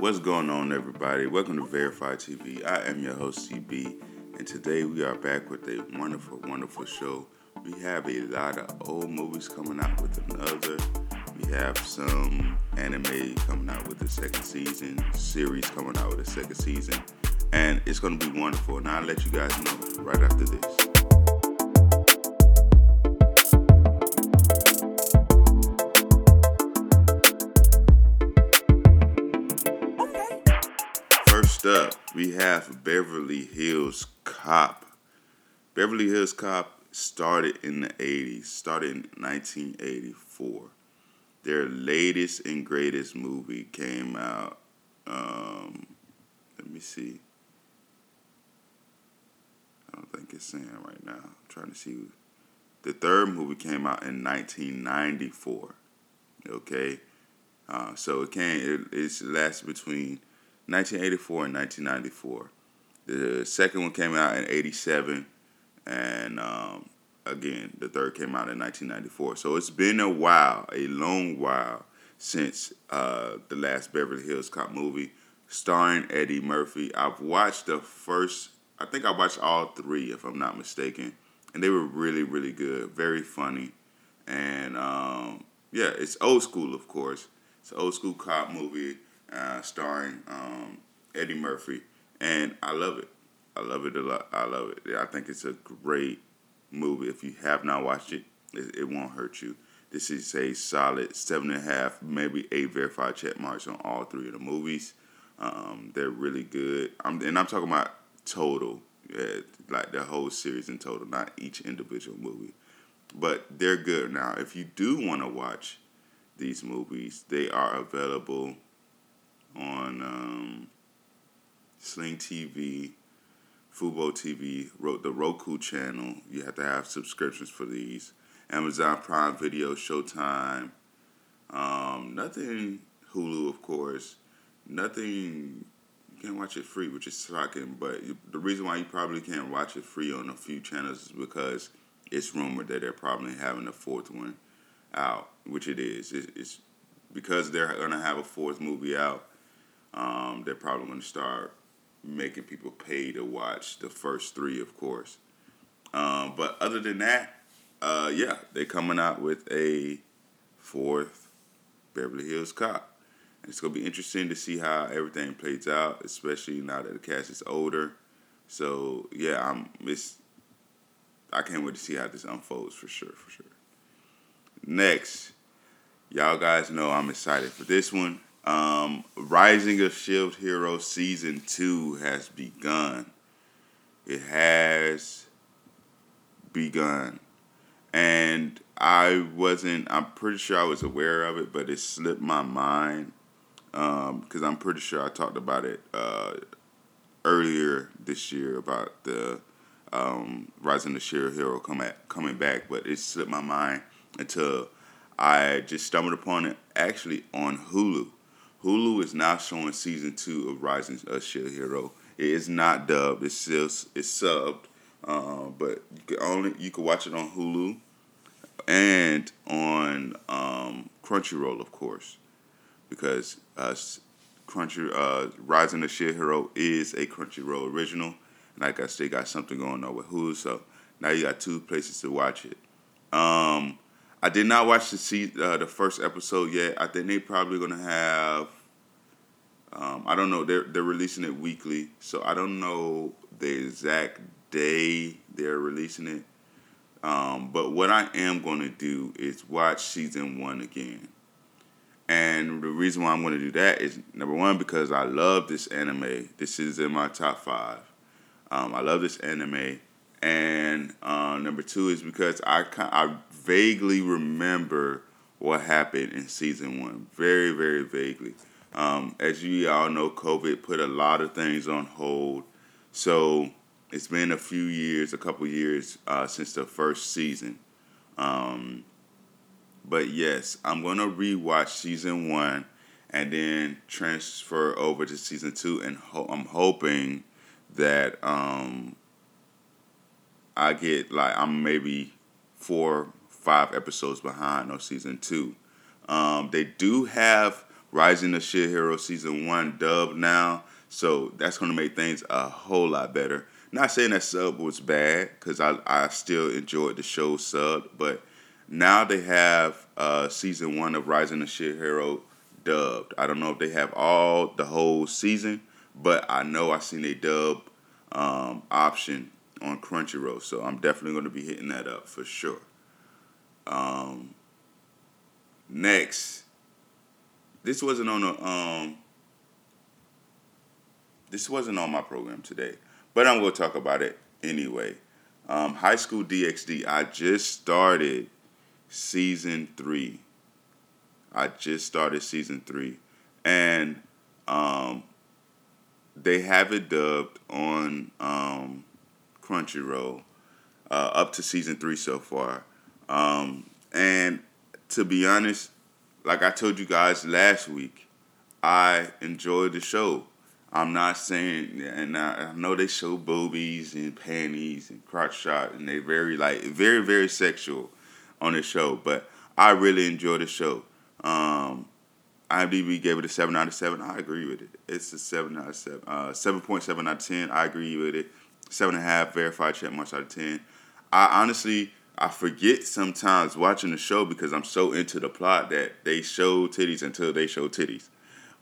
What's going on, everybody? Welcome to Verify TV. I am your host, CB, and today we are back with a wonderful, wonderful show. We have a lot of old movies coming out with another. We have some anime coming out with the second season, series coming out with the second season, and it's going to be wonderful. And I'll let you guys know right after this. We have Beverly Hills Cop. Beverly Hills Cop started in the 80s, started in 1984. Their latest and greatest movie came out. Um, let me see. I don't think it's saying right now. I'm trying to see. The third movie came out in 1994. Okay, uh, so it came. It, it's lasted between 1984 and 1994. The second one came out in 87, and um, again, the third came out in 1994. So it's been a while, a long while, since uh, the last Beverly Hills Cop movie starring Eddie Murphy. I've watched the first, I think I watched all three, if I'm not mistaken, and they were really, really good, very funny, and um, yeah, it's old school, of course. It's an old school cop movie uh, starring um, Eddie Murphy, and I love it. I love it a lot. I love it. I think it's a great movie. If you have not watched it, it, it won't hurt you. This is a solid seven and a half, maybe eight verified check marks on all three of the movies. Um, they're really good. I'm, and I'm talking about total, yeah, like the whole series in total, not each individual movie. But they're good now. If you do want to watch these movies, they are available on um, Sling TV, Fubo TV, wrote the Roku channel. You have to have subscriptions for these. Amazon Prime Video, Showtime. Um, nothing Hulu, of course. Nothing. You can't watch it free, which is shocking. But the reason why you probably can't watch it free on a few channels is because it's rumored that they're probably having a fourth one out, which it is. It, it's because they're gonna have a fourth movie out. Um, they're probably gonna start making people pay to watch the first three, of course. Um, but other than that, uh, yeah, they're coming out with a fourth Beverly Hills Cop. And it's gonna be interesting to see how everything plays out, especially now that the cast is older. So yeah, I'm it's I can't wait to see how this unfolds for sure, for sure. Next, y'all guys know I'm excited for this one. Um, Rising of Shield Hero season two has begun. It has begun, and I wasn't. I'm pretty sure I was aware of it, but it slipped my mind because um, I'm pretty sure I talked about it uh, earlier this year about the um, Rising of Shield Hero come at, coming back, but it slipped my mind until I just stumbled upon it actually on Hulu. Hulu is now showing season two of Rising of Shield Hero. It is not dubbed; it's still it's subbed, uh, but you can only you can watch it on Hulu and on um, Crunchyroll, of course, because uh, Crunchy uh, Rising of Shield Hero is a Crunchyroll original. And like I said, got something going on with Hulu, so now you got two places to watch it. Um, I did not watch the see, uh, the first episode yet. I think they probably gonna have. Um, I don't know. They're they're releasing it weekly, so I don't know the exact day they're releasing it. Um, but what I am to do is watch season one again. And the reason why I'm going to do that is number one because I love this anime. This is in my top five. Um, I love this anime, and uh, number two is because I I vaguely remember what happened in season one. Very, very vaguely. Um, as you all know, COVID put a lot of things on hold. So it's been a few years, a couple years uh, since the first season. Um, but yes, I'm gonna rewatch season one and then transfer over to season two, and ho- I'm hoping that um, I get like I'm maybe four five episodes behind on season two. Um, they do have Rising of Shield Hero season one dub now, so that's gonna make things a whole lot better. Not saying that sub was bad, cause I I still enjoyed the show sub, but now they have uh, season one of Rising of Shield Hero dubbed. I don't know if they have all the whole season, but I know I seen a dub um, option on Crunchyroll, so I'm definitely going to be hitting that up for sure. Um, next, this wasn't on a um, this wasn't on my program today, but I'm to talk about it anyway. Um, High School DxD. I just started season three. I just started season three, and um, they have it dubbed on um, Crunchyroll uh, up to season three so far. Um, and to be honest, like I told you guys last week, I enjoyed the show. I'm not saying, and I, I know they show boobies and panties and crotch shot, and they very like very very sexual on the show. But I really enjoyed the show. Um, IMDb gave it a seven out of seven. I agree with it. It's a seven out of seven, uh, seven point seven out of ten. I agree with it. Seven and a half verified check marks out of ten. I honestly I forget sometimes watching the show because I'm so into the plot that they show titties until they show titties.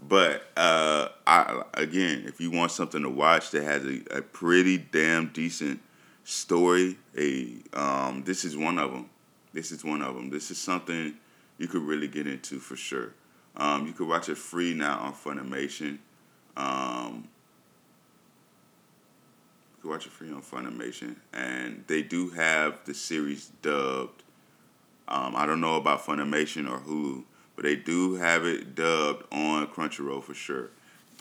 But uh, I again, if you want something to watch that has a, a pretty damn decent story, a um, this is one of them. This is one of them. This is something you could really get into for sure. Um, you can watch it free now on Funimation. Um, can watch it free on Funimation, and they do have the series dubbed. Um, I don't know about Funimation or Hulu, but they do have it dubbed on Crunchyroll for sure.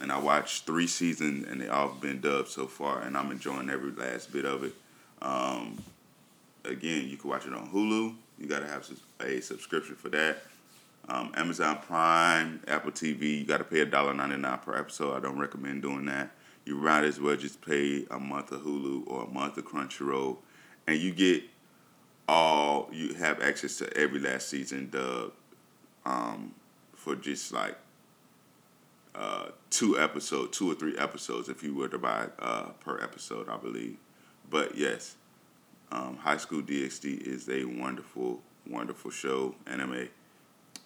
And I watched three seasons, and they all have been dubbed so far, and I'm enjoying every last bit of it. Um, again, you can watch it on Hulu. You gotta have a subscription for that. Um, Amazon Prime, Apple TV, you got to pay $1.99 per episode. I don't recommend doing that. You might as well just pay a month of Hulu or a month of Crunchyroll, and you get all you have access to every last season dubbed um, for just like uh, two episodes, two or three episodes if you were to buy uh, per episode, I believe. But yes, um, High School DxD is a wonderful, wonderful show, anime.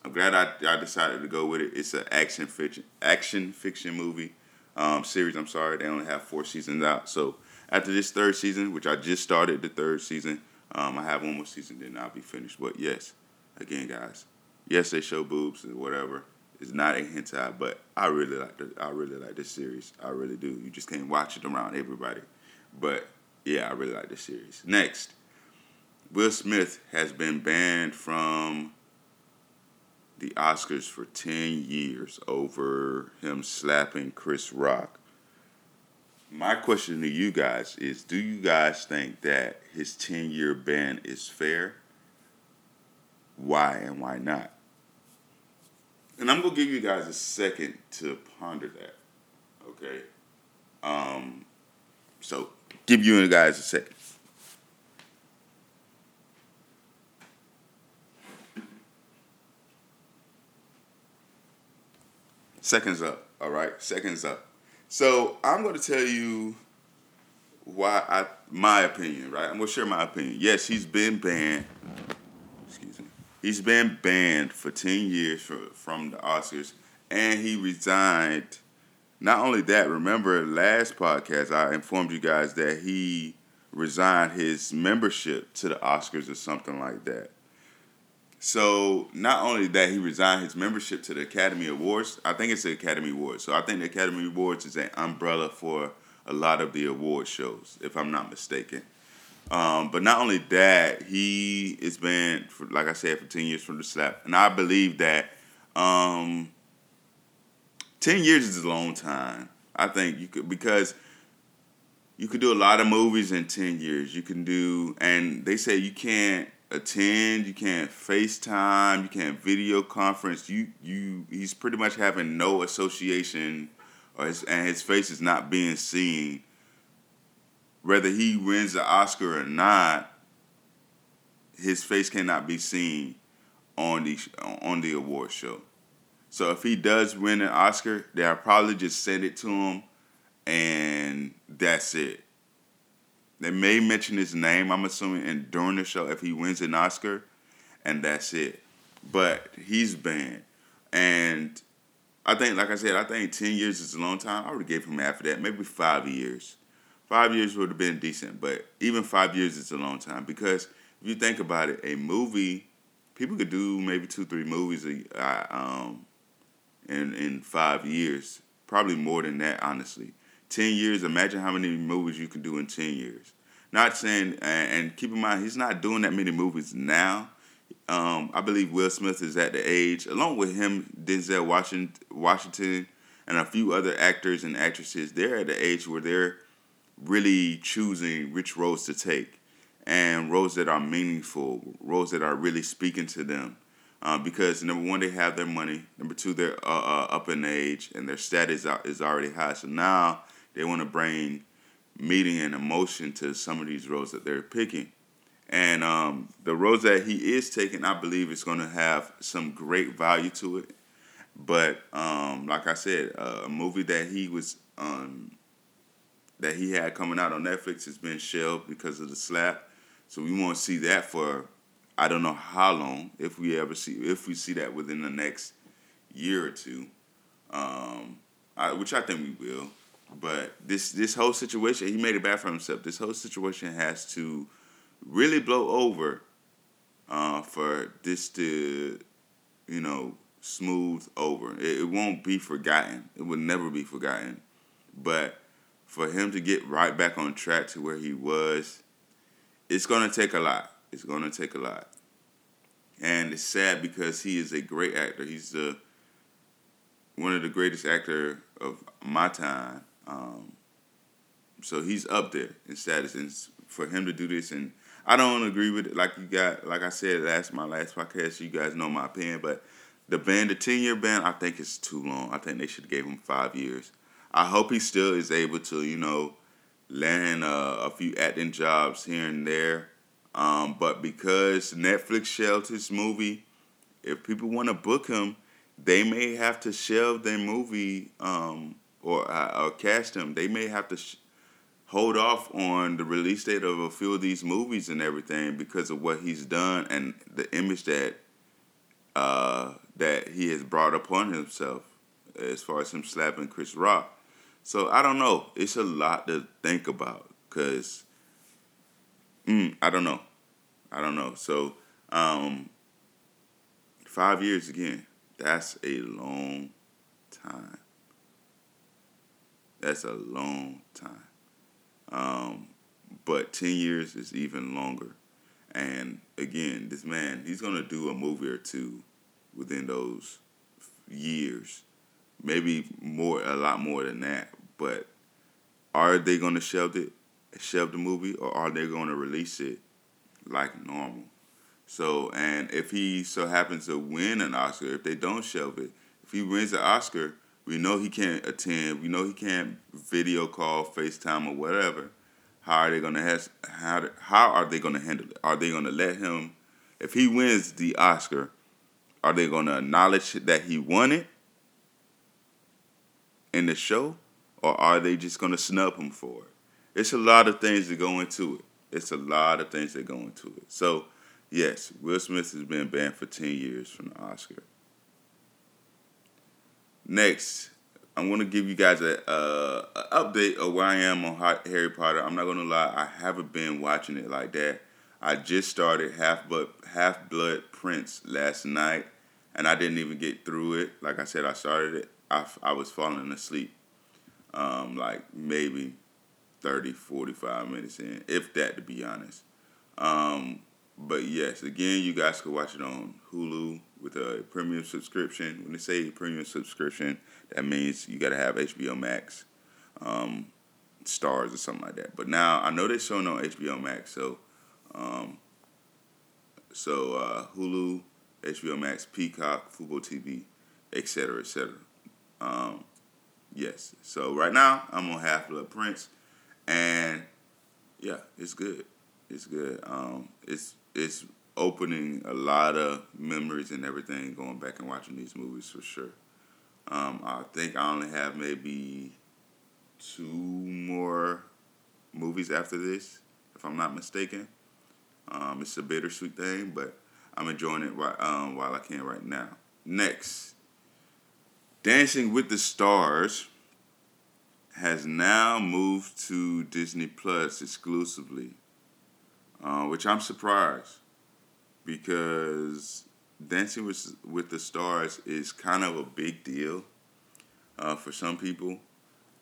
I'm glad I, I decided to go with it. It's an action fiction action fiction movie um, series. I'm sorry, they only have four seasons out. So after this third season, which I just started the third season, um, I have one more season, then I'll be finished. But yes, again, guys, yes, they show boobs and whatever. It's not a hentai, but I really like the I really like this series. I really do. You just can't watch it around everybody, but yeah, I really like this series. Next, Will Smith has been banned from the Oscars for 10 years over him slapping Chris Rock. My question to you guys is do you guys think that his 10 year ban is fair? Why and why not? And I'm going to give you guys a second to ponder that. Okay? Um, so, give you guys a second. Seconds up. All right, seconds up. So I'm going to tell you why I my opinion. Right, I'm going to share my opinion. Yes, he's been banned. Excuse me. He's been banned for ten years for, from the Oscars, and he resigned. Not only that, remember last podcast I informed you guys that he resigned his membership to the Oscars or something like that. So not only that, he resigned his membership to the Academy Awards. I think it's the Academy Awards. So I think the Academy Awards is an umbrella for a lot of the award shows, if I'm not mistaken. Um, but not only that, he has been, for, like I said, for ten years from the slap, and I believe that um, ten years is a long time. I think you could because you could do a lot of movies in ten years. You can do, and they say you can't attend, you can't FaceTime, you can't video conference. You you he's pretty much having no association or his, and his face is not being seen. Whether he wins the Oscar or not, his face cannot be seen on the on the award show. So if he does win an Oscar, they'll probably just send it to him, and that's it. They may mention his name, I'm assuming, and during the show if he wins an Oscar, and that's it. But he's banned, and I think, like I said, I think ten years is a long time. I would have gave him of that, maybe five years. Five years would have been decent, but even five years is a long time because if you think about it, a movie, people could do maybe two, three movies uh, um, in in five years, probably more than that, honestly. Ten years, imagine how many movies you can do in ten years. Not saying, and keep in mind, he's not doing that many movies now. Um, I believe Will Smith is at the age, along with him, Denzel Washington, Washington, and a few other actors and actresses. They're at the age where they're really choosing which roles to take, and roles that are meaningful, roles that are really speaking to them. Uh, because number one, they have their money. Number two, they're uh, uh, up in age and their status is already high. So now they want to bring meaning and emotion to some of these roles that they're picking. And um, the roles that he is taking, I believe, is going to have some great value to it. But um, like I said, uh, a movie that he was um, that he had coming out on Netflix has been shelved because of the slap. So we won't see that for I don't know how long if we ever see if we see that within the next year or two, um, I, which I think we will. But this this whole situation, he made it bad for himself. This whole situation has to really blow over uh, for this to, you know, smooth over. It, it won't be forgotten. It will never be forgotten. But for him to get right back on track to where he was, it's to take a lot. It's to take a lot. And it's sad because he is a great actor. He's the one of the greatest actor of my time. Um, so he's up there in status, and for him to do this, and I don't agree with it. Like you got, like I said last my last podcast, you guys know my opinion, but the ban, the ten year ban, I think is too long. I think they should have gave him five years. I hope he still is able to, you know, land uh, a few acting jobs here and there. Um, but because Netflix shelved his movie, if people want to book him, they may have to shelve their movie um, or, uh, cast him. They may have to sh- hold off on the release date of a few of these movies and everything because of what he's done and the image that uh, that he has brought upon himself as far as him slapping Chris Rock. So I don't know. It's a lot to think about because mm, I don't know. I don't know. So um, five years again. That's a long time. That's a long time. Um, but 10 years is even longer. And again, this man, he's going to do a movie or two within those years maybe more, a lot more than that. But are they going to shelve it, shelve the movie, or are they going to release it like normal? So, and if he so happens to win an Oscar, if they don't shelve it, if he wins the Oscar, we know he can't attend. We know he can't video call, FaceTime, or whatever. How are they gonna have, how how are they gonna handle it? Are they gonna let him? If he wins the Oscar, are they gonna acknowledge that he won it, in the show, or are they just to snub him for it? It's a lot of things that go into it. It's a lot of things that go into it. So, yes, Will Smith has been banned for 10 years from the Oscar. Next, I'm to give you guys a, a update of where I am on Harry Potter. I'm not to lie, I haven't been watching it like that. I just started Half Blood, Half Blood Prince last night, and I didn't even get through it. Like I said, I started it I, I was falling asleep um, like maybe 30, 45 minutes in, if that, to be honest. Um, but yes, again, you guys can watch it on Hulu with a premium subscription. When they say premium subscription, that means you got to have HBO Max, um, Starz, or something like that. But now I know they're showing on HBO Max, so um, so uh, Hulu, HBO Max, Peacock, Fubo TV, etc., etc. Um, yes. So right now I'm on Half Blood Prince, and yeah, it's good. It's good. Um, it's it's opening a lot of memories and everything going back and watching these movies for sure. Um, I think I only have maybe two more movies after this, if I'm not mistaken. Um, it's a bittersweet thing, but I'm enjoying it right, um, while I can right now. Next, Dancing with the Stars has now moved to Disney Plus exclusively, uh, which I'm surprised because Dancing with with the Stars is kind of a big deal uh, for some people.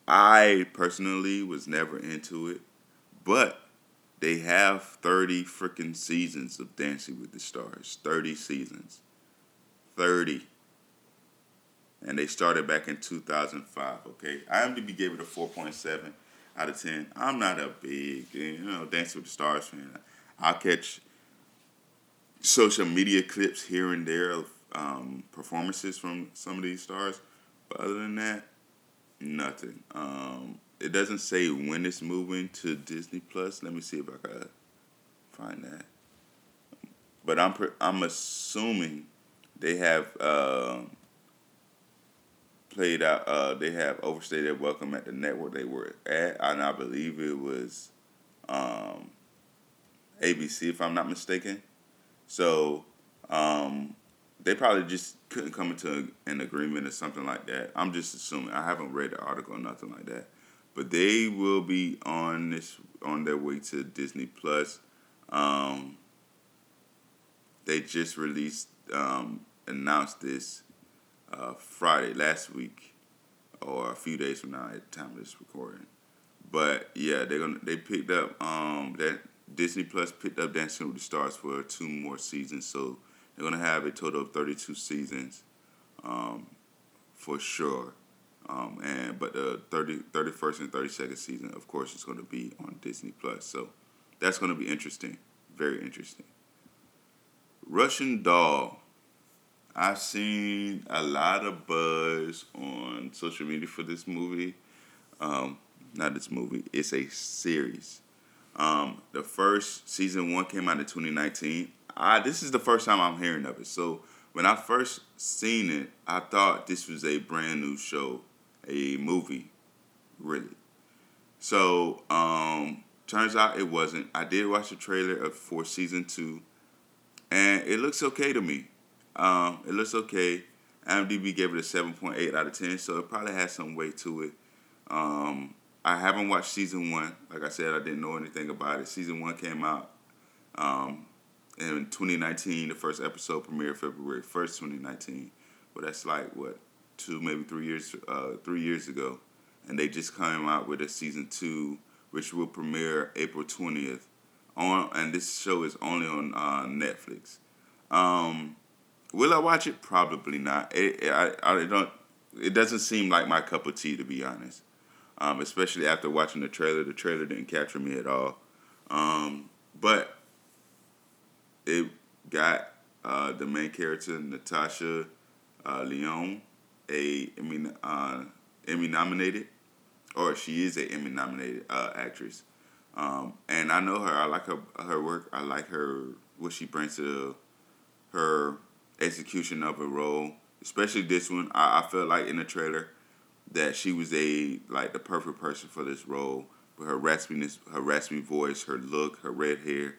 I personally was never into it, but they have 30 freaking seasons of Dancing with the Stars. 30 seasons. 30. And they started back in 2005, okay? IMDb gave it a 4.7 out of 10. I'm not a big, you know, Dancing with the Stars fan. I'll catch social media clips here and there of um, performances from some of these stars. But other than that, nothing. Um, it doesn't say when it's moving to Disney Plus. Let me see if I can find that. But I'm I'm assuming they have uh, played out. Uh, they have overstayed their welcome at the network they were at, and I believe it was um, ABC, if I'm not mistaken. So um, they probably just couldn't come into an agreement or something like that. I'm just assuming. I haven't read the article or nothing like that, but they will be on this on their way to Disney Plus. Um, they just released um, announced this uh, Friday last week or a few days from now at the time of this recording. But yeah, they're gonna they picked up um, that Disney Plus picked up Dancing with the Stars for two more seasons, so they're gonna have a total of thirty two seasons, um, for sure. Um, and but the 30, 31st and thirty second season, of course, is gonna be on Disney Plus. So that's gonna be interesting, very interesting. Russian Doll. I've seen a lot of buzz on social media for this movie. Um, not this movie. It's a series. Um, the first season one came out in 2019. I this is the first time I'm hearing of it. So when I first seen it, I thought this was a brand new show, a movie, really. So um, turns out it wasn't. I did watch the trailer of for season two, and it looks okay to me. Um, it looks okay. IMDb gave it a seven point eight out of ten, so it probably has some weight to it. Um, I haven't watched season one. Like I said, I didn't know anything about it. Season one came out um, in 2019. The first episode premiered February 1st, 2019. But that's like what two, maybe three years, uh, three years ago, and they just came out with a season two, which will premiere April 20th. On and this show is only on uh, Netflix. Um, will I watch it? Probably not. It, it, I, I don't. It doesn't seem like my cup of tea, to be honest um, especially after watching the trailer. The trailer didn't capture me at all. Um, but it got uh, the main character, Natasha uh, Lyonne, a Emmy, uh, Emmy nominated, or she is a Emmy nominated uh, actress. Um, and I know her. I like her her work. I like her what she brings to her execution of a role, especially this one. I, I felt like in the trailer that she was a like the perfect person for this role with her raspiness, her raspy voice, her look, her red hair,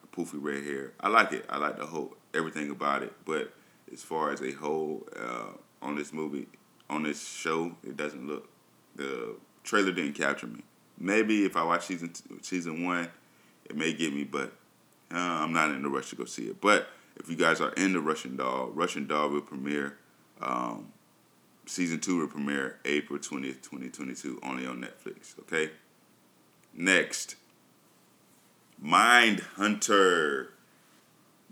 her poofy red hair. I like it. I like the whole everything about it. But as far as a whole uh, on this movie, on this show, it doesn't look. The trailer didn't capture me. Maybe if I watch season two, season one, it may get me, but uh, I'm not in the rush to go see it. But if you guys are in the Russian Doll, Russian Doll will premiere um, season two will premiere April 20th, 2022, only on Netflix. Okay? Next, Mind Hunter.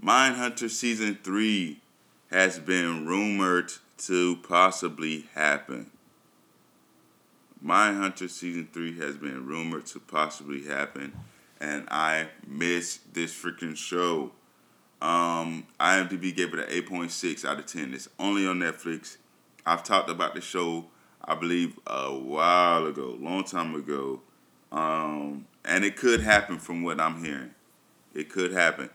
Mind Hunter season three has been rumored to possibly happen. Mind Hunter season three has been rumored to possibly happen, and I miss this freaking show. Um, IMDb gave it an 8.6 out of 10. It's only on Netflix. I've talked about the show, I believe, a while ago, long time ago, um, and it could happen from what I'm hearing. It could happen.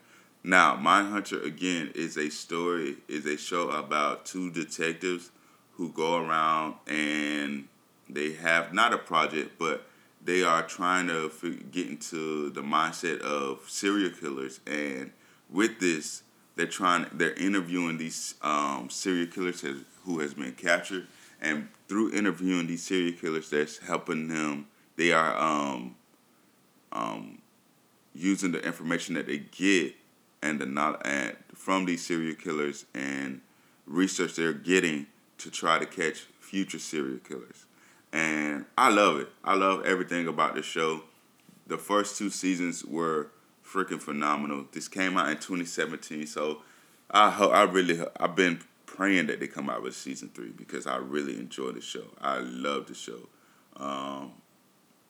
Now, Mindhunter again is a story, is a show about two detectives who go around and they have not a project, but they are trying to get into the mindset of serial killers. And with this, they're trying, they're interviewing these um, serial killers has, who has been captured, and through interviewing these serial killers, that's helping them. They are um, um, using the information that they get and the not and from these serial killers and research they're getting to try to catch future serial killers. And I love it. I love everything about the show. The first two seasons were freaking phenomenal. This came out in 2017, so I hope I really I've been praying that they come out with season three because I really enjoy the show. I love the show. Um,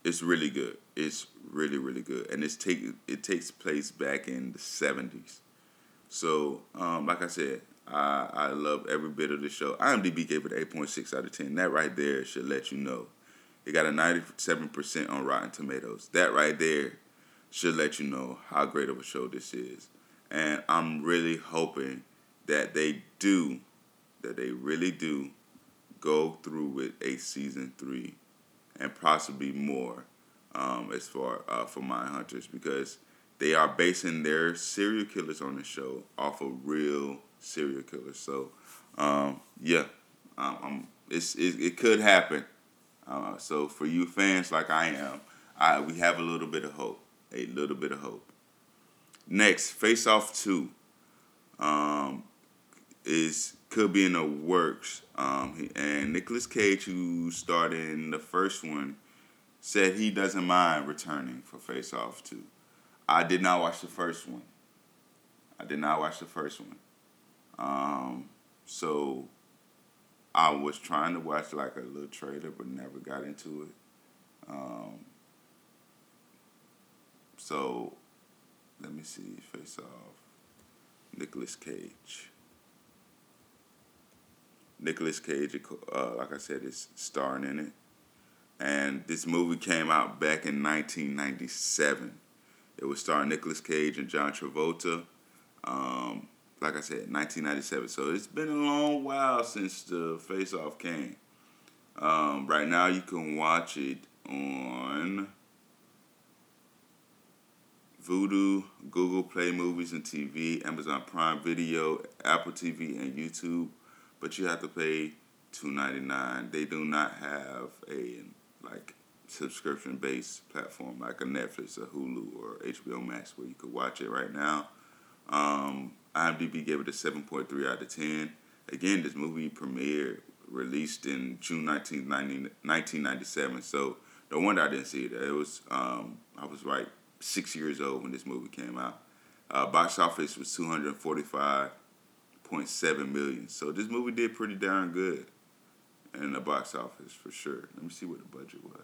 it's really good. It's really really good, and it's take it takes place back in the seventies. So, um, like I said, I I love every bit of the show. IMDb gave it eight point six out of ten. That right there should let you know. It got a ninety seven percent on Rotten Tomatoes. That right there should let you know how great of a show this is. And I'm really hoping that they do, that they really do go through with a season three and possibly more um, as far uh, for Mindhunters because they are basing their serial killers on the show off of real serial killers. So um, yeah, um it's it, it, could happen. Uh, so for you fans like I am, I we have a little bit of hope, a little bit of hope. Next, Face Off Two um, is could be in the works. Um, and Nicolas Cage, who starred in the first one, said he doesn't mind returning for Face Off 2. I did not watch the first one. I did not watch the first one. Um, so I was trying to watch like a little trailer, but never got into it. Um, so let me see, Face Off, Nicolas Cage. Nicolas Cage, uh, like I said, is starring in it. And this movie came out back in 1997. It was starring Nicolas Cage and John Travolta. Um, like I said, 1997. So it's been a long while since the Face Off came. Um, right now, you can watch it on Vudu, Google Play Movies and TV, Amazon Prime Video, Apple TV, and YouTube but you have to pay two ninety nine. They do not have a like subscription based platform like a Netflix, a Hulu, or HBO Max where you could watch it right now. Um, IMDb gave it a seven point three out of ten. Again, this movie premiered released in June 19, 1997. So no wonder I didn't see it. It was um, I was right six years old when this movie came out. Uh, box office was two hundred forty five 1.7 million. So this movie did pretty darn good in the box office for sure. Let me see what the budget was.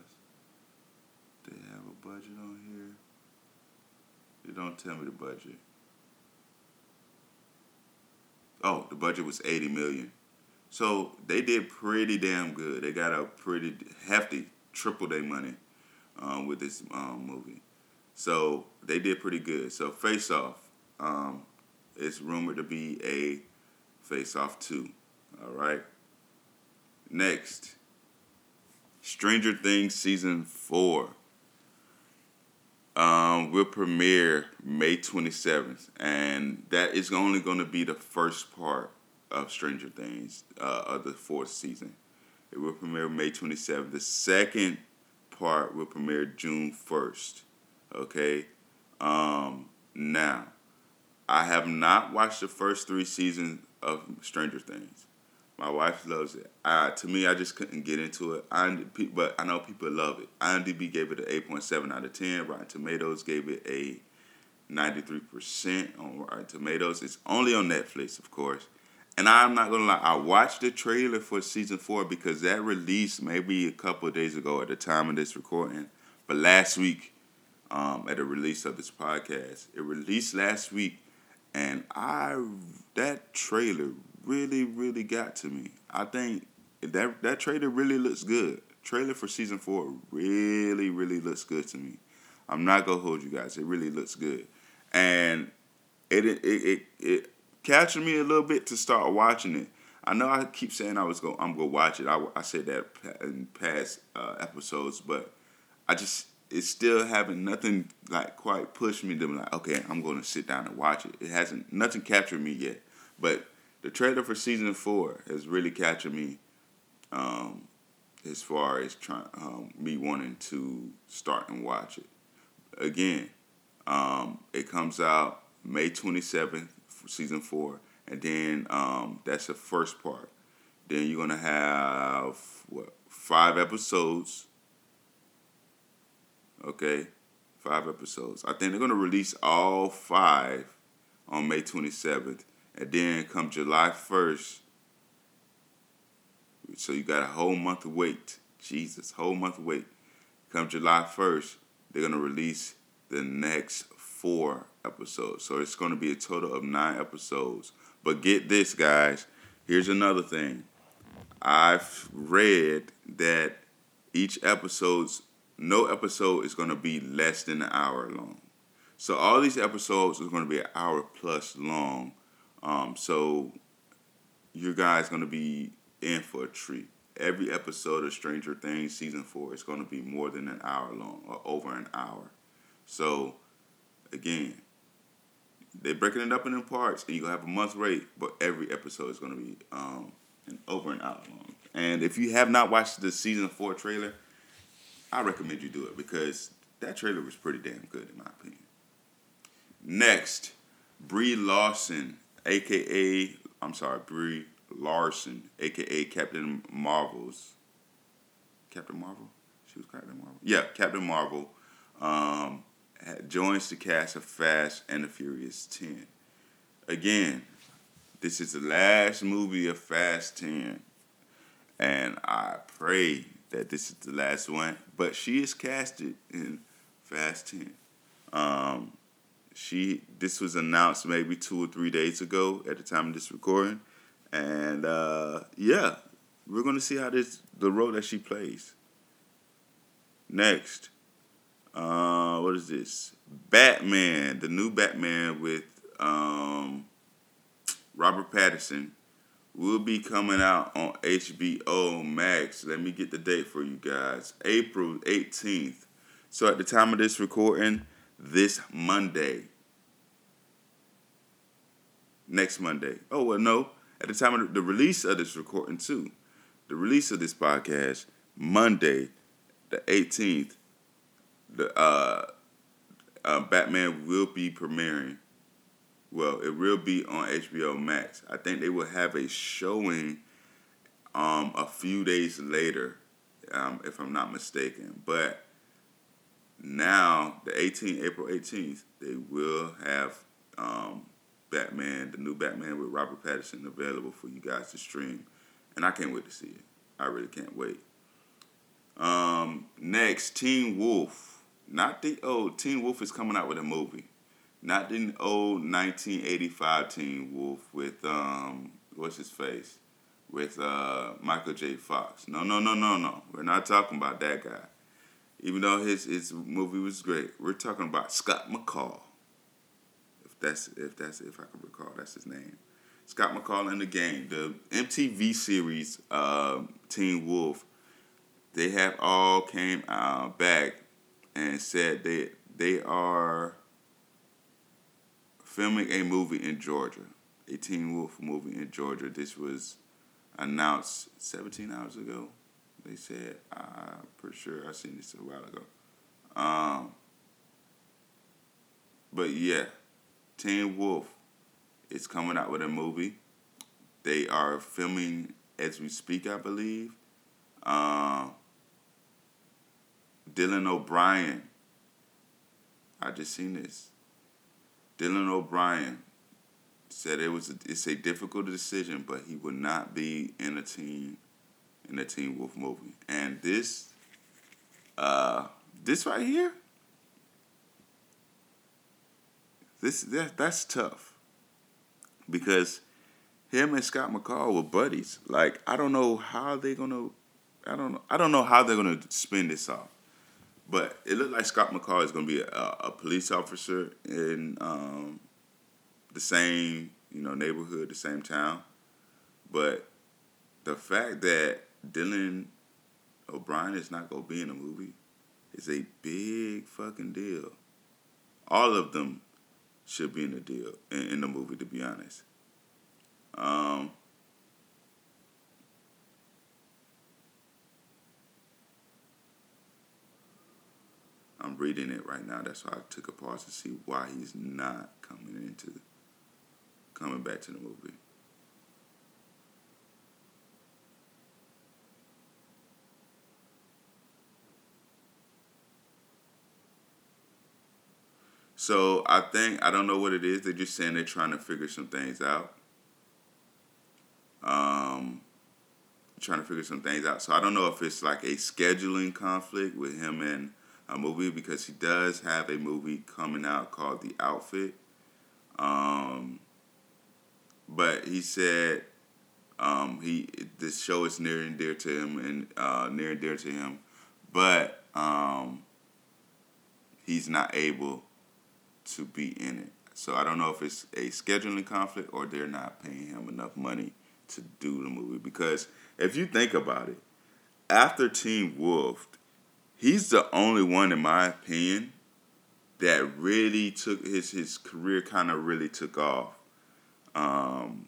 They have a budget on here. They don't tell me the budget. Oh, the budget was 80 million. So they did pretty damn good. They got a pretty hefty triple day money um, with this um, movie. So they did pretty good. So Face Off, um, it's rumored to be a Face Off 2. All right. Next, Stranger Things Season 4 um, will premiere May 27th, and that is only going to be the first part of Stranger Things uh, of the fourth season. It will premiere May 27th. The second part will premiere June 1st. Okay? Um, now, I have not watched the first three seasons of Stranger Things. My wife loves it. I, to me, I just couldn't get into it. I, but I know people love it. IMDb gave it an 8.7 out of 10. Rotten Tomatoes gave it a 93% on Rotten Tomatoes. It's only on Netflix, of course. And I'm not gonna lie, I watched the trailer for season four because that released maybe a couple days ago at the time of this recording. But last week, um, at the release of this podcast, it released last week and I that trailer really really got to me. I think that that trailer really looks good. Trailer for season four really really looks good to me. I'm not gonna hold you guys. It really looks good, and it it it, it captured me a little bit to start watching it. I know I keep saying I was going. I'm gonna watch it. I, I said that in past uh, episodes, but I just it's still having nothing like quite pushed me to be like, okay, I'm going to sit down and watch it. It hasn't nothing captured me yet, but the trailer for season four has really captured me. Um, as far as trying um, me wanting to start and watch it again, um, it comes out May 27th, season four, and then um, that's the first part. Then you're gonna have what five episodes. Okay, five episodes. I think they're gonna release all five on May 27th, and then come July 1st. So you got a whole month wait. Jesus, whole month wait. Come July 1st, they're gonna release the next four episodes. So it's to be a total of nine episodes. But get this, guys. Here's another thing. I've read that each episode's no episode is going to be less than an hour long. So all these episodes are going to be an hour plus long. Um, so you guys going to be in for a treat. Every episode of Stranger Things season four is going to be more than an hour long or over an hour. So again, they're breaking it up in parts, and you gonna have a month rate, but every episode is gonna be um, an over an hour long. And if you have not watched the season four trailer, I recommend you do it because that trailer was pretty damn good in my opinion. Next, Brie Larson, aka I'm sorry, Brie Larson, aka Captain Marvel's Captain Marvel. She was Captain Marvel. Yeah, Captain Marvel. Um, joins the cast of Fast and the Furious 10. Again, this is the last movie of Fast 10. And I pray that this is the last one. But she is casted in Fast 10. Um, she this was announced maybe two or three days ago at the time of this recording. And uh, yeah, we're gonna see how this the role that she plays. Next, uh, what is this? Batman, the new Batman with um, Robert Pattinson will be coming out on HBO Max. Let me get the date for you guys. April 18th. So at the time of this recording, this Monday. Next Monday. Oh, well, no. At the time of the release of this recording, too. The release of this podcast, Monday, the 18th, the uh, uh, Batman will be premiering. Well, it will be on HBO Max. I think they will have a showing um, a few days later, um, if I'm not mistaken. But now, the 18th, April 18th, they will have um, Batman, the new Batman with Robert Pattinson, available for you guys to stream. And I can't wait to see it. I really can't wait. Um, next, Teen Wolf. Not the old Teen Wolf is coming out with a movie. Not the old 1985 Teen Wolf with um what's his face with uh Michael J. Fox. No, no, no, no, no. We're not talking about that guy. Even though his his movie was great, we're talking about Scott McCall. If that's if that's if I can recall, that's his name. Scott McCall in the game. The MTV series uh, Teen Wolf. They have all came uh, back and said they they are filming a movie in Georgia, a Teen Wolf movie in Georgia. This was announced 17 hours ago. They said, I'm pretty sure I seen this a while ago. Um, but yeah, Teen Wolf is coming out with a movie. They are filming as we speak, I believe. Um, Dylan O'Brien. I just seen this. Dylan O'Brien said it was a, it's a difficult decision, but he would not be in a team in a Teen Wolf movie. And this uh this right here this that, that's tough. Because him and Scott McCall were buddies. Like I don't know how they're gonna I don't know I don't know how they're gonna spin this off. But it looked like Scott McCall is going to be a, a, police officer in um, the same you know neighborhood, the same town. But the fact that Dylan O'Brien is not gonna be in the movie is a big fucking deal. All of them should be in the deal in, in the movie, to be honest. Um, I'm reading it right now. That's why I took a pause to see why he's not coming into coming back to the movie. So I think I don't know what it is. They're just saying they're trying to figure some things out. Um, trying to figure some things out. So I don't know if it's like a scheduling conflict with him and a movie because he does have a movie coming out called The Outfit. Um, but he said um, he this show is near and dear to him and uh, near and dear to him, but um, he's not able to be in it. So I don't know if it's a scheduling conflict or they're not paying him enough money to do the movie. Because if you think about it, after Teen Wolf, he's the only one, in my opinion, that really took his his career kind of really took off. Um,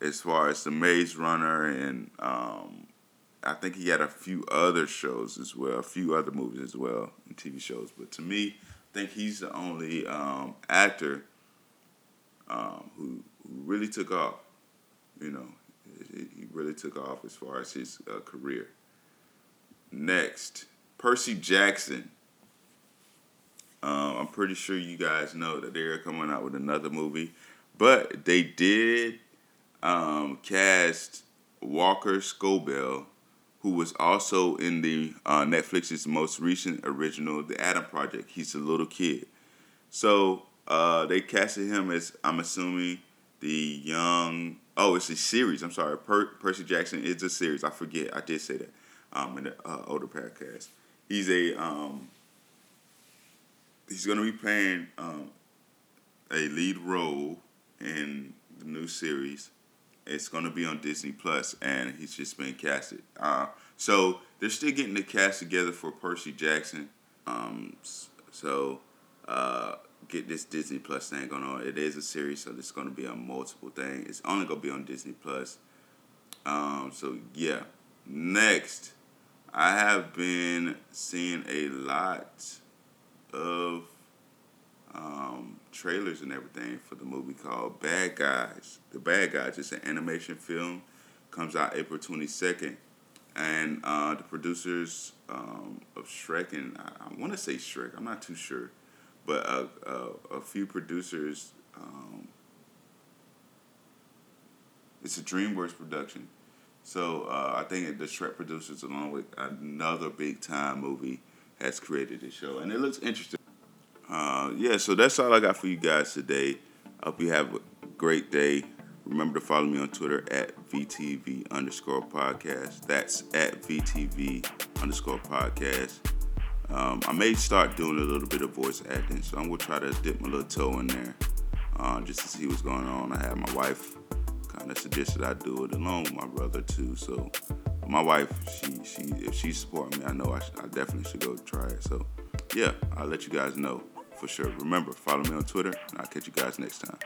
as far as the Maze Runner and um, I think he had a few other shows as well, a few other movies as well, and TV shows. But to me, I think he's the only um, actor um, who, who really took off. You know, he, really took off as far as his uh, career. Next, Percy Jackson. Um, I'm pretty sure you guys know that they're coming out with another movie, but they did um, cast Walker Scobell who was also in the uh, Netflix's most recent original, The Adam Project. He's a little kid. So uh, they casted him as, I'm assuming, the young. Oh, it's a series. I'm sorry. Per- Percy Jackson is a series. I forget. I did say that um, in the uh, older podcast. He's a. Um, he's going to be playing um, a lead role in the new series it's going to be on Disney Plus, and he's just been casted. Uh, so they're still getting the cast together for Percy Jackson. Um, so uh, get this Disney Plus thing going on. It is a series, so it's going to be a multiple thing. It's only going to be on Disney Plus. Um, so yeah. Next, I have been seeing a lot of um, trailers and everything for the movie called Bad Guys. The Bad Guys is an animation film, comes out April 22nd. And uh, the producers um, of Shrek, and I, I want to say Shrek, I'm not too sure, but a, a, a few producers, um, it's a DreamWorks production. So uh, I think the Shrek producers, along with another big time movie, has created this show, and it looks interesting. Uh, yeah, so that's all I got for you guys today. I hope you have a great day. Remember to follow me on Twitter at VTV underscore podcast. That's at VTV underscore podcast. Um, I may start doing a little bit of voice acting, so I'm gonna try to dip my little toe in there uh, just to see what's going on. I have my wife kind of suggested I do it along with my brother too. So my wife, she she if she's supporting me, I know I, sh- I definitely should go try it. So yeah, I'll let you guys know for sure. Remember, follow me on Twitter, and I'll catch you guys next time.